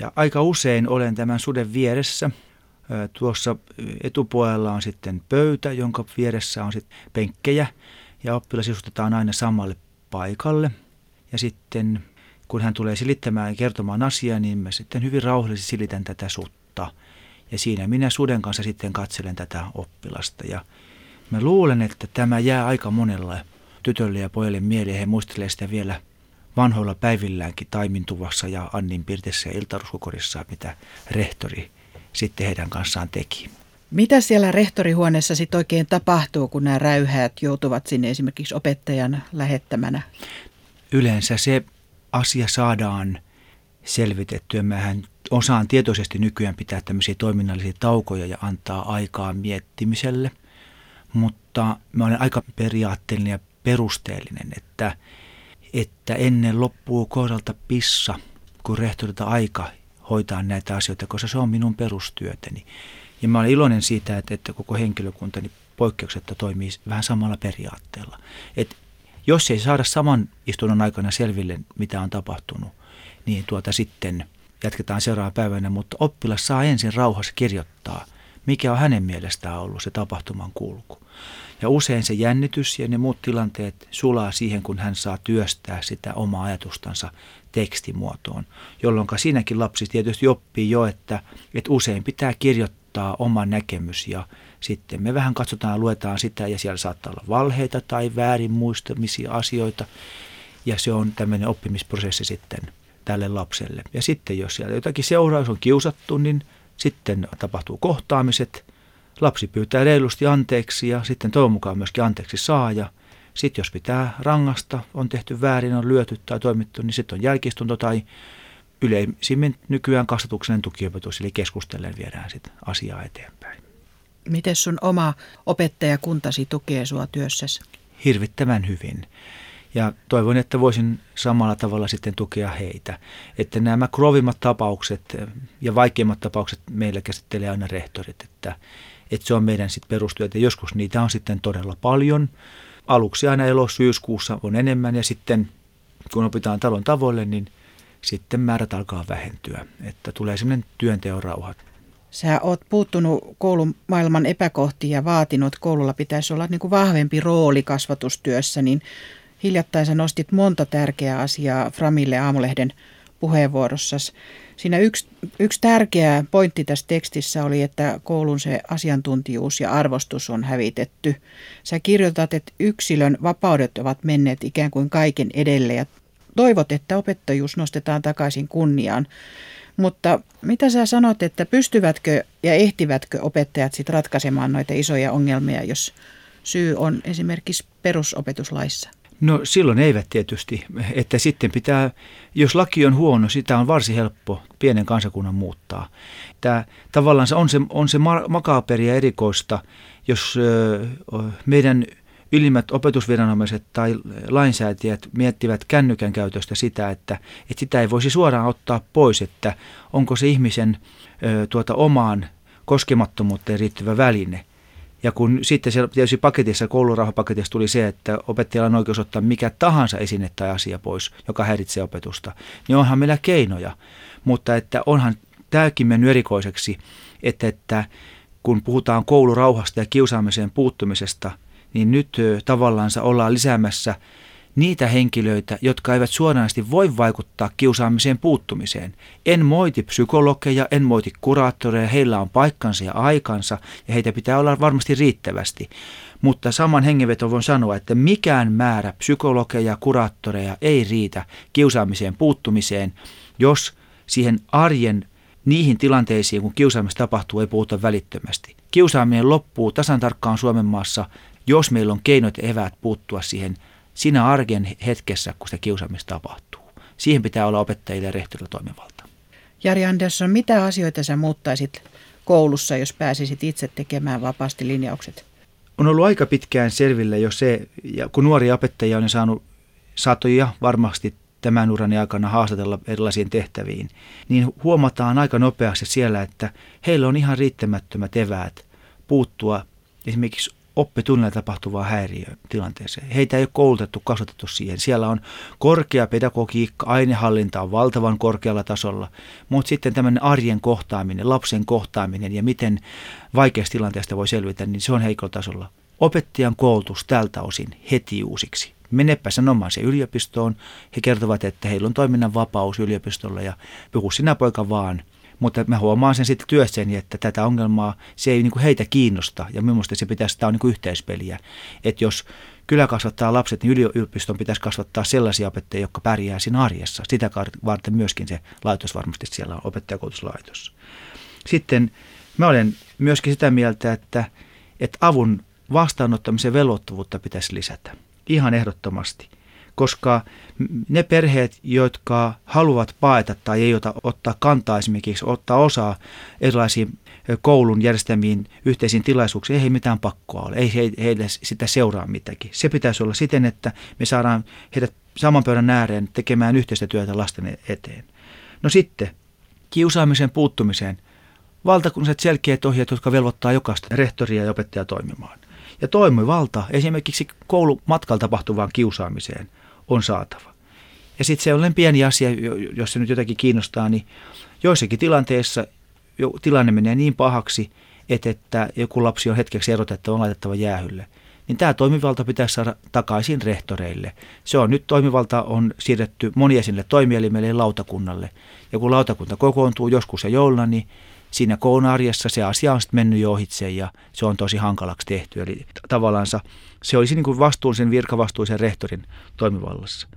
Ja aika usein olen tämän suden vieressä. Tuossa etupuolella on sitten pöytä, jonka vieressä on sitten penkkejä ja oppilas istutetaan aina samalle paikalle. Ja sitten kun hän tulee silittämään ja kertomaan asiaa, niin mä sitten hyvin rauhallisesti silitän tätä sutta – ja siinä minä suden kanssa sitten katselen tätä oppilasta. Ja mä luulen, että tämä jää aika monella tytölle ja pojalle mieleen. He muistelee sitä vielä vanhoilla päivilläänkin Taimintuvassa ja Annin Pirtessä ja Iltaruskokorissa, mitä rehtori sitten heidän kanssaan teki. Mitä siellä rehtorihuoneessa sitten oikein tapahtuu, kun nämä räyhäät joutuvat sinne esimerkiksi opettajan lähettämänä? Yleensä se asia saadaan selvitettyä. Mähän osaan tietoisesti nykyään pitää tämmöisiä toiminnallisia taukoja ja antaa aikaa miettimiselle, mutta mä olen aika periaatteellinen ja perusteellinen, että, että ennen loppuu kohdalta pissa, kun rehtorilta aika hoitaa näitä asioita, koska se on minun perustyötäni. Ja mä olen iloinen siitä, että, että koko henkilökuntani poikkeuksetta toimii vähän samalla periaatteella. Et jos ei saada saman istunnon aikana selville, mitä on tapahtunut, niin tuota sitten jatketaan seuraavana päivänä, mutta oppilas saa ensin rauhassa kirjoittaa, mikä on hänen mielestään ollut se tapahtuman kulku. Ja usein se jännitys ja ne muut tilanteet sulaa siihen, kun hän saa työstää sitä omaa ajatustansa tekstimuotoon, jolloin siinäkin lapsi tietysti oppii jo, että, että usein pitää kirjoittaa oma näkemys ja sitten me vähän katsotaan luetaan sitä ja siellä saattaa olla valheita tai väärin muistamisia asioita ja se on tämmöinen oppimisprosessi sitten tälle lapselle. Ja sitten jos siellä jotakin seuraus on kiusattu, niin sitten tapahtuu kohtaamiset. Lapsi pyytää reilusti anteeksi ja sitten toivon mukaan myöskin anteeksi saa. Ja sitten jos pitää rangasta, on tehty väärin, on lyöty tai toimittu, niin sitten on jälkistunto tai yleisimmin nykyään kasvatuksellinen tukiopetus, eli keskustellen viedään sitten asiaa eteenpäin. Miten sun oma opettajakuntasi tukee sua työssäsi? Hirvittävän hyvin. Ja toivon, että voisin samalla tavalla sitten tukea heitä. Että nämä krovimmat tapaukset ja vaikeimmat tapaukset meillä käsittelee aina rehtorit. Että, että se on meidän sitten perustyötä. Joskus niitä on sitten todella paljon. Aluksi aina elo-syyskuussa on enemmän ja sitten kun opitaan talon tavoille, niin sitten määrät alkaa vähentyä. Että tulee sellainen työnteon rauha. Sä oot puuttunut koulumaailman epäkohtiin ja vaatinut, että koululla pitäisi olla niin kuin vahvempi rooli kasvatustyössä, niin hiljattain sä nostit monta tärkeää asiaa Framille aamulehden puheenvuorossasi. Siinä yksi, yksi tärkeä pointti tässä tekstissä oli, että koulun se asiantuntijuus ja arvostus on hävitetty. Sä kirjoitat, että yksilön vapaudet ovat menneet ikään kuin kaiken edelle ja toivot, että opettajuus nostetaan takaisin kunniaan. Mutta mitä sä sanot, että pystyvätkö ja ehtivätkö opettajat sitten ratkaisemaan noita isoja ongelmia, jos syy on esimerkiksi perusopetuslaissa? No silloin eivät tietysti, että sitten pitää, jos laki on huono, sitä on varsin helppo pienen kansakunnan muuttaa. Tämä tavallaan on se, on se makaaperia erikoista, jos meidän ylimmät opetusviranomaiset tai lainsäätäjät miettivät kännykän käytöstä sitä, että, että sitä ei voisi suoraan ottaa pois, että onko se ihmisen tuota omaan koskemattomuuteen riittävä väline – ja kun sitten siellä tietysti paketissa, koulurauhapaketissa tuli se, että opettajalla on oikeus ottaa mikä tahansa esine tai asia pois, joka häiritsee opetusta, niin onhan meillä keinoja. Mutta että onhan tämäkin mennyt erikoiseksi, että, että kun puhutaan koulurauhasta ja kiusaamiseen puuttumisesta, niin nyt tavallaan ollaan lisäämässä niitä henkilöitä, jotka eivät suoranaisesti voi vaikuttaa kiusaamiseen puuttumiseen. En moiti psykologeja, en moiti kuraattoreja, heillä on paikkansa ja aikansa ja heitä pitää olla varmasti riittävästi. Mutta saman hengenveto voin sanoa, että mikään määrä psykologeja ja kuraattoreja ei riitä kiusaamiseen puuttumiseen, jos siihen arjen niihin tilanteisiin, kun kiusaamista tapahtuu, ei puhuta välittömästi. Kiusaaminen loppuu tasan tarkkaan Suomen maassa, jos meillä on keinot ja eväät puuttua siihen siinä arjen hetkessä, kun se kiusaamista tapahtuu. Siihen pitää olla opettajille ja rehtorilla toimivalta. Jari Andersson, mitä asioita sä muuttaisit koulussa, jos pääsisit itse tekemään vapaasti linjaukset? On ollut aika pitkään selville jo se, ja kun nuoria opettajia on saanut satoja varmasti tämän urani aikana haastatella erilaisiin tehtäviin, niin huomataan aika nopeasti siellä, että heillä on ihan riittämättömät eväät puuttua esimerkiksi oppitunnilla tapahtuvaa häiriötilanteeseen. Heitä ei ole koulutettu, kasvatettu siihen. Siellä on korkea pedagogiikka, ainehallinta on valtavan korkealla tasolla, mutta sitten tämmöinen arjen kohtaaminen, lapsen kohtaaminen ja miten vaikeasta tilanteesta voi selvitä, niin se on heikolla tasolla. Opettajan koulutus tältä osin heti uusiksi. Menepä sanomaan se yliopistoon. He kertovat, että heillä on toiminnan vapaus yliopistolla ja puhu sinä poika vaan – mutta mä huomaan sen sitten työssäni, että tätä ongelmaa se ei niin kuin heitä kiinnosta ja minusta se pitäisi, tämä on niin kuin yhteispeliä. Että jos kylä kasvattaa lapset, niin yliopiston pitäisi kasvattaa sellaisia opettajia, jotka pärjää siinä arjessa. Sitä varten myöskin se laitos varmasti siellä on opettajakoulutuslaitos. Sitten mä olen myöskin sitä mieltä, että, että avun vastaanottamisen velvoittavuutta pitäisi lisätä. Ihan ehdottomasti koska ne perheet, jotka haluavat paeta tai ei ota, ottaa kantaa esimerkiksi, ottaa osaa erilaisiin koulun järjestämiin yhteisiin tilaisuuksiin, ei mitään pakkoa ole, ei he, heille sitä seuraa mitäkin. Se pitäisi olla siten, että me saadaan heidät saman pöydän ääreen tekemään yhteistä työtä lasten eteen. No sitten, kiusaamisen puuttumiseen, valtakunnalliset selkeät ohjeet, jotka velvoittaa jokaista rehtoria ja opettajaa toimimaan. Ja toimivalta esimerkiksi koulumatkalla tapahtuvaan kiusaamiseen – on saatava. Ja sitten sellainen pieni asia, jos se nyt jotakin kiinnostaa, niin joissakin tilanteissa jo tilanne menee niin pahaksi, että, että joku lapsi on hetkeksi erotettu, on laitettava jäähylle. Niin tämä toimivalta pitäisi saada takaisin rehtoreille. Se on nyt toimivalta on siirretty moniesille toimielimelle ja lautakunnalle. Ja kun lautakunta kokoontuu joskus ja jouluna, niin siinä koulun arjessa se asia on sitten mennyt jo ohitse ja se on tosi hankalaksi tehty. Eli tavallaan se olisi niin kuin vastuullisen virkavastuullisen rehtorin toimivallassa.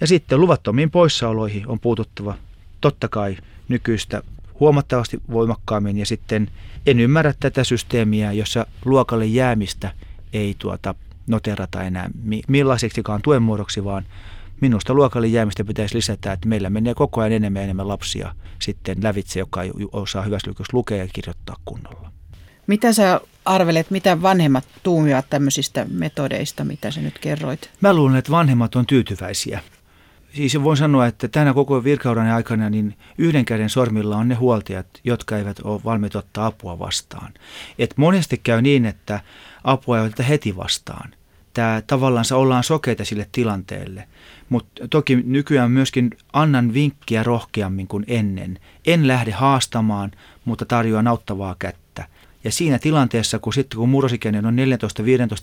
Ja sitten luvattomiin poissaoloihin on puututtava totta kai nykyistä huomattavasti voimakkaammin ja sitten en ymmärrä tätä systeemiä, jossa luokalle jäämistä ei tuota noterata enää millaiseksikaan tuen muodoksi, vaan minusta luokalle jäämistä pitäisi lisätä, että meillä menee koko ajan enemmän ja enemmän lapsia sitten lävitse, joka ei osaa hyvässä lukea ja kirjoittaa kunnolla. Mitä sä arvelet, mitä vanhemmat tuumivat tämmöisistä metodeista, mitä sä nyt kerroit? Mä luulen, että vanhemmat on tyytyväisiä. Siis voin sanoa, että tänä koko virkaudan aikana niin yhden käden sormilla on ne huoltajat, jotka eivät ole valmiit ottaa apua vastaan. Et monesti käy niin, että apua ei oteta heti vastaan. Tämä tavallaan ollaan sokeita sille tilanteelle. Mutta toki nykyään myöskin annan vinkkiä rohkeammin kuin ennen. En lähde haastamaan, mutta tarjoan auttavaa kättä. Ja siinä tilanteessa, kun sitten kun murrosikäinen on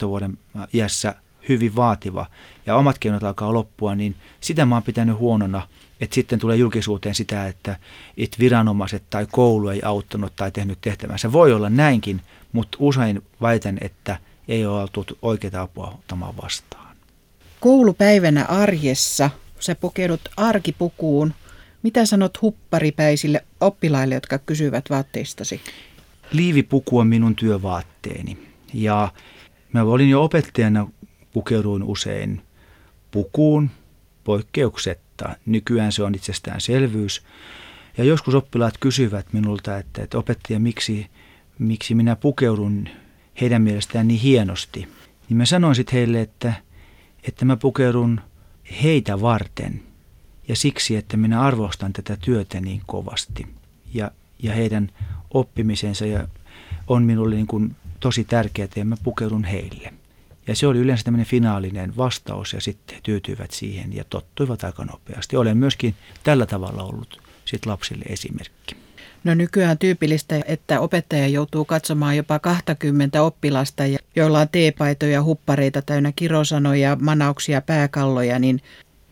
14-15 vuoden iässä hyvin vaativa ja omat keinot alkaa loppua, niin sitä mä oon pitänyt huonona, että sitten tulee julkisuuteen sitä, että it viranomaiset tai koulu ei auttanut tai tehnyt tehtävänsä. Voi olla näinkin, mutta usein väitän, että ei ole oltu oikeaa apua ottamaan vastaan. Koulupäivänä arjessa sä pukeudut arkipukuun. Mitä sanot hupparipäisille oppilaille, jotka kysyvät vaatteistasi? Liivipuku on minun työvaatteeni ja mä olin jo opettajana pukeuduin usein pukuun poikkeuksetta. Nykyään se on itsestäänselvyys. Ja joskus oppilaat kysyvät minulta, että, että opettaja, miksi, miksi minä pukeudun heidän mielestään niin hienosti. Niin mä sanoin sitten heille, että, että mä pukeudun heitä varten ja siksi, että minä arvostan tätä työtä niin kovasti. Ja, ja heidän oppimisensa ja on minulle niin kuin tosi tärkeää, että mä pukeudun heille. Ja se oli yleensä tämmöinen finaalinen vastaus ja sitten tyytyivät siihen ja tottuivat aika nopeasti. Olen myöskin tällä tavalla ollut sit lapsille esimerkki. No nykyään tyypillistä, että opettaja joutuu katsomaan jopa 20 oppilasta, joilla on teepaitoja, huppareita täynnä kirosanoja, manauksia, pääkalloja, niin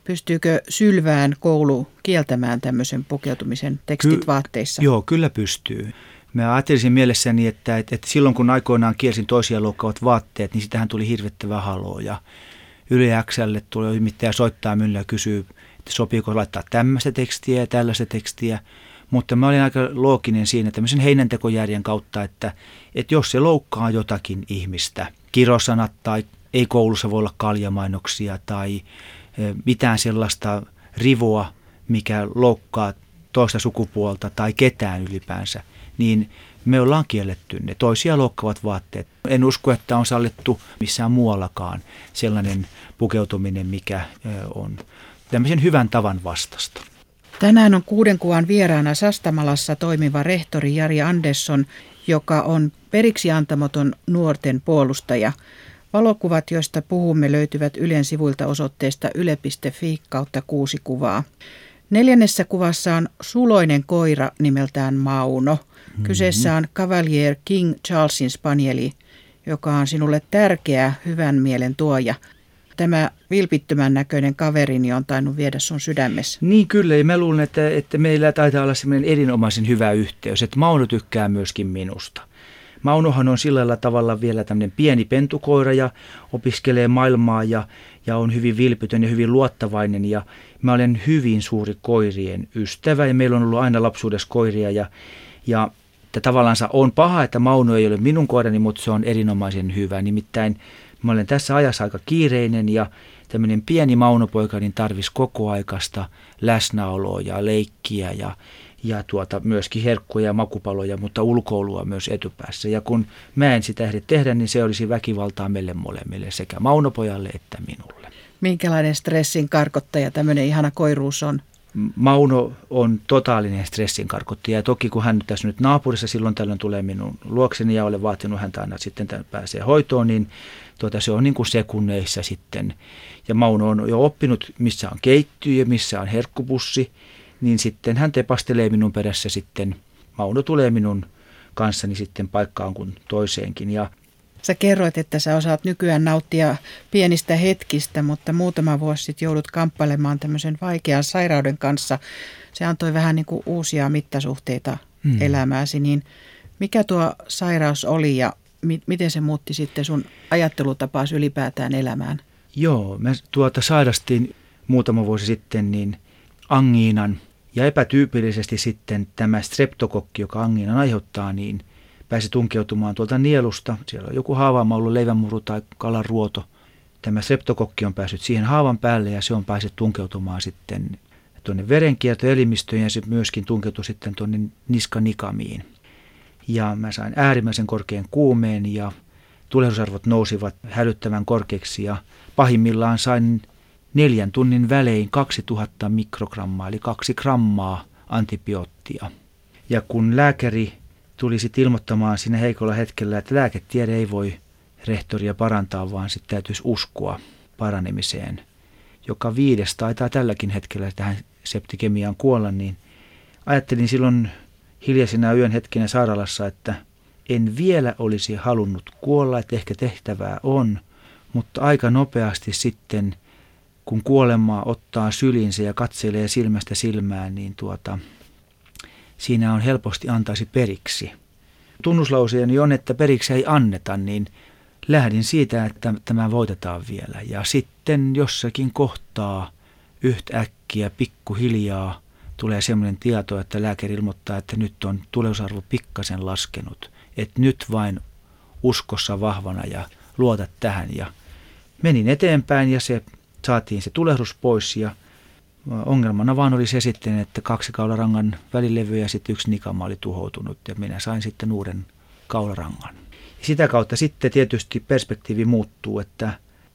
pystyykö sylvään koulu kieltämään tämmöisen pukeutumisen tekstit Ky- vaatteissa? Joo, kyllä pystyy. Mä ajattelisin mielessäni, että, että, että silloin kun aikoinaan kielsin toisia loukkaavat vaatteet, niin sitähän tuli hirvittävä haloa. Ja Yle Xlle tulee ymittäjä soittaa minulle ja kysyy, että sopiiko laittaa tämmöistä tekstiä ja tällaista tekstiä. Mutta mä olin aika looginen siinä tämmöisen heinäntekojärjen kautta, että, että jos se loukkaa jotakin ihmistä, kirosanat tai ei koulussa voi olla kaljamainoksia tai mitään sellaista rivoa, mikä loukkaa toista sukupuolta tai ketään ylipäänsä, niin me ollaan kielletty ne toisia loukkaavat vaatteet. En usko, että on sallittu missään muuallakaan sellainen pukeutuminen, mikä on tämmöisen hyvän tavan vastasta. Tänään on kuuden kuvan vieraana Sastamalassa toimiva rehtori Jari Andersson, joka on periksi antamaton nuorten puolustaja. Valokuvat, joista puhumme, löytyvät Ylen sivuilta osoitteesta yle.fi kautta kuusi kuvaa. Neljännessä kuvassa on suloinen koira nimeltään Mauno. Kyseessä on Cavalier King Charlesin spanieli, joka on sinulle tärkeä hyvän mielen tuoja. Tämä vilpittömän näköinen kaverini on tainnut viedä sun sydämessä. Niin kyllä, ja mä luulen, että, että meillä taitaa olla semmoinen erinomaisen hyvä yhteys, että Mauno tykkää myöskin minusta. Maunohan on sillä tavalla vielä tämmöinen pieni pentukoira ja opiskelee maailmaa ja, ja on hyvin vilpitön ja hyvin luottavainen ja mä olen hyvin suuri koirien ystävä ja meillä on ollut aina lapsuudessa koiria ja, ja että tavallaan on paha, että Mauno ei ole minun koirani, mutta se on erinomaisen hyvä. Nimittäin mä olen tässä ajassa aika kiireinen ja tämmöinen pieni Maunopoika niin tarvisi koko aikaista läsnäoloa ja leikkiä ja, ja tuota, myöskin herkkuja ja makupaloja, mutta ulkoilua myös etupäässä. Ja kun mä en sitä ehdi tehdä, niin se olisi väkivaltaa meille molemmille, sekä Maunopojalle että minulle. Minkälainen stressin karkottaja tämmöinen ihana koiruus on? Mauno on totaalinen stressin karkottaja. Ja toki kun hän tässä nyt naapurissa silloin tällöin tulee minun luokseni ja olen vaatinut häntä aina sitten pääsee hoitoon, niin tuota, se on niin kuin sekunneissa sitten. Ja Mauno on jo oppinut, missä on keittiö ja missä on herkkupussi, niin sitten hän tepastelee minun perässä sitten. Mauno tulee minun kanssani sitten paikkaan kuin toiseenkin. Ja Sä kerroit, että sä osaat nykyään nauttia pienistä hetkistä, mutta muutama vuosi sitten joudut kamppailemaan tämmöisen vaikean sairauden kanssa. Se antoi vähän niin kuin uusia mittasuhteita hmm. elämääsi, niin mikä tuo sairaus oli ja mi- miten se muutti sitten sun ajattelutapaasi ylipäätään elämään? Joo, me tuota sairastiin muutama vuosi sitten niin angiinan ja epätyypillisesti sitten tämä streptokokki, joka angiinan aiheuttaa, niin – pääsi tunkeutumaan tuolta nielusta. Siellä on joku haavaama ollut leivänmuru tai kalan ruoto. Tämä septokokki on päässyt siihen haavan päälle ja se on päässyt tunkeutumaan sitten tuonne verenkiertoelimistöön ja se myöskin tunkeutui sitten tuonne niskanikamiin. Ja mä sain äärimmäisen korkean kuumeen ja tulehdusarvot nousivat hälyttävän korkeaksi ja pahimmillaan sain neljän tunnin välein 2000 mikrogrammaa eli kaksi grammaa antibioottia. Ja kun lääkäri tuli sitten ilmoittamaan siinä heikolla hetkellä, että lääketiede ei voi rehtoria parantaa, vaan sitten täytyisi uskoa paranemiseen. Joka viides taitaa tälläkin hetkellä tähän septikemiaan kuolla, niin ajattelin silloin hiljaisina yön hetkinä sairaalassa, että en vielä olisi halunnut kuolla, että ehkä tehtävää on, mutta aika nopeasti sitten, kun kuolemaa ottaa sylinsä ja katselee silmästä silmään, niin tuota, siinä on helposti antaisi periksi. Tunnuslauseeni on, että periksi ei anneta, niin lähdin siitä, että tämä voitetaan vielä. Ja sitten jossakin kohtaa yhtäkkiä pikkuhiljaa tulee sellainen tieto, että lääkäri ilmoittaa, että nyt on tuleusarvo pikkasen laskenut. Että nyt vain uskossa vahvana ja luota tähän. Ja menin eteenpäin ja se saatiin se tulehdus pois ja ongelmana vaan oli se sitten, että kaksi kaularangan välilevy ja sitten yksi nikama oli tuhoutunut ja minä sain sitten uuden kaularangan. Sitä kautta sitten tietysti perspektiivi muuttuu, että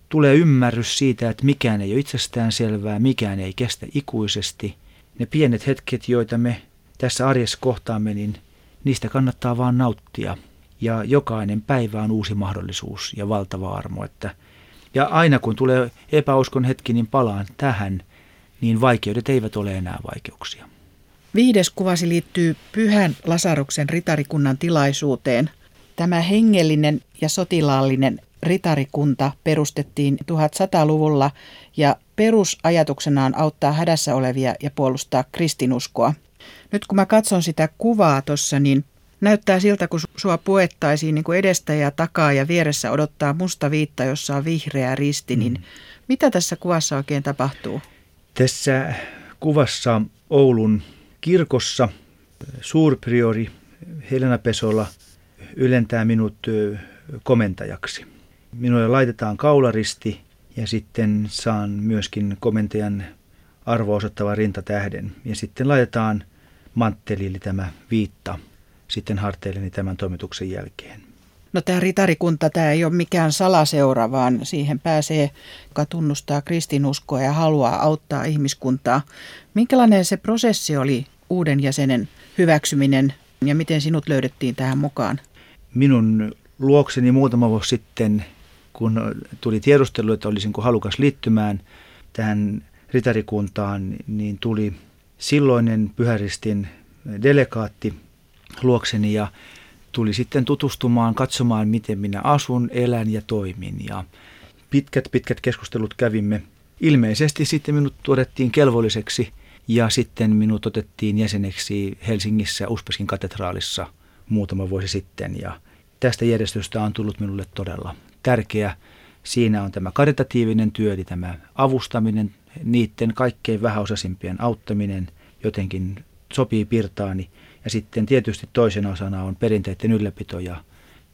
tulee ymmärrys siitä, että mikään ei ole itsestään selvää, mikään ei kestä ikuisesti. Ne pienet hetket, joita me tässä arjessa kohtaamme, niin niistä kannattaa vaan nauttia. Ja jokainen päivä on uusi mahdollisuus ja valtava armo. Että ja aina kun tulee epäuskon hetki, niin palaan tähän, niin vaikeudet eivät ole enää vaikeuksia. Viides kuvasi liittyy Pyhän Lasaruksen ritarikunnan tilaisuuteen. Tämä hengellinen ja sotilaallinen ritarikunta perustettiin 1100-luvulla ja perusajatuksena on auttaa hädässä olevia ja puolustaa kristinuskoa. Nyt kun mä katson sitä kuvaa tuossa, niin näyttää siltä, kun sua puettaisiin niin kuin edestä ja takaa ja vieressä odottaa musta viitta, jossa on vihreä risti, niin mm. mitä tässä kuvassa oikein tapahtuu? Tässä kuvassa Oulun kirkossa suurpriori Helena Pesola ylentää minut komentajaksi. Minulle laitetaan kaularisti ja sitten saan myöskin komentajan arvo osoittava rintatähden. Ja sitten laitetaan mantteli, eli tämä viitta, sitten harteilleni tämän toimituksen jälkeen. No tämä ritarikunta, tämä ei ole mikään salaseura, vaan siihen pääsee, joka tunnustaa kristinuskoa ja haluaa auttaa ihmiskuntaa. Minkälainen se prosessi oli uuden jäsenen hyväksyminen ja miten sinut löydettiin tähän mukaan? Minun luokseni muutama vuosi sitten, kun tuli tiedustelu, että olisinko halukas liittymään tähän ritarikuntaan, niin tuli silloinen pyhäristin delegaatti luokseni ja tuli sitten tutustumaan, katsomaan, miten minä asun, elän ja toimin. Ja pitkät, pitkät keskustelut kävimme. Ilmeisesti sitten minut todettiin kelvolliseksi ja sitten minut otettiin jäseneksi Helsingissä Uspeskin katedraalissa muutama vuosi sitten. Ja tästä järjestöstä on tullut minulle todella tärkeä. Siinä on tämä karitatiivinen työ, eli tämä avustaminen, niiden kaikkein vähäosaisimpien auttaminen jotenkin sopii pirtaani. Ja sitten tietysti toisen osana on perinteiden ylläpito ja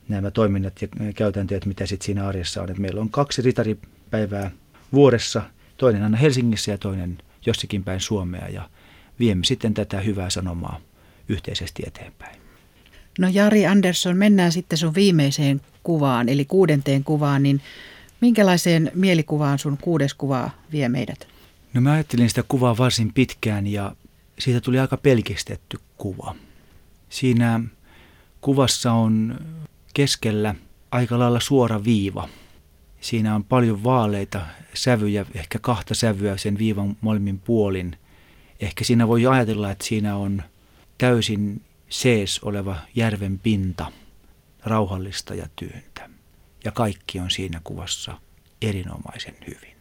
nämä toiminnat ja käytänteet, mitä sitten siinä arjessa on. Et meillä on kaksi ritaripäivää vuodessa, toinen aina Helsingissä ja toinen jossakin päin Suomea ja viemme sitten tätä hyvää sanomaa yhteisesti eteenpäin. No Jari Andersson, mennään sitten sun viimeiseen kuvaan, eli kuudenteen kuvaan, niin minkälaiseen mielikuvaan sun kuudes kuva vie meidät? No mä ajattelin sitä kuvaa varsin pitkään ja siitä tuli aika pelkistetty kuva. Siinä kuvassa on keskellä aika lailla suora viiva. Siinä on paljon vaaleita sävyjä, ehkä kahta sävyä sen viivan molemmin puolin. Ehkä siinä voi ajatella, että siinä on täysin sees oleva järven pinta, rauhallista ja tyyntä. Ja kaikki on siinä kuvassa erinomaisen hyvin.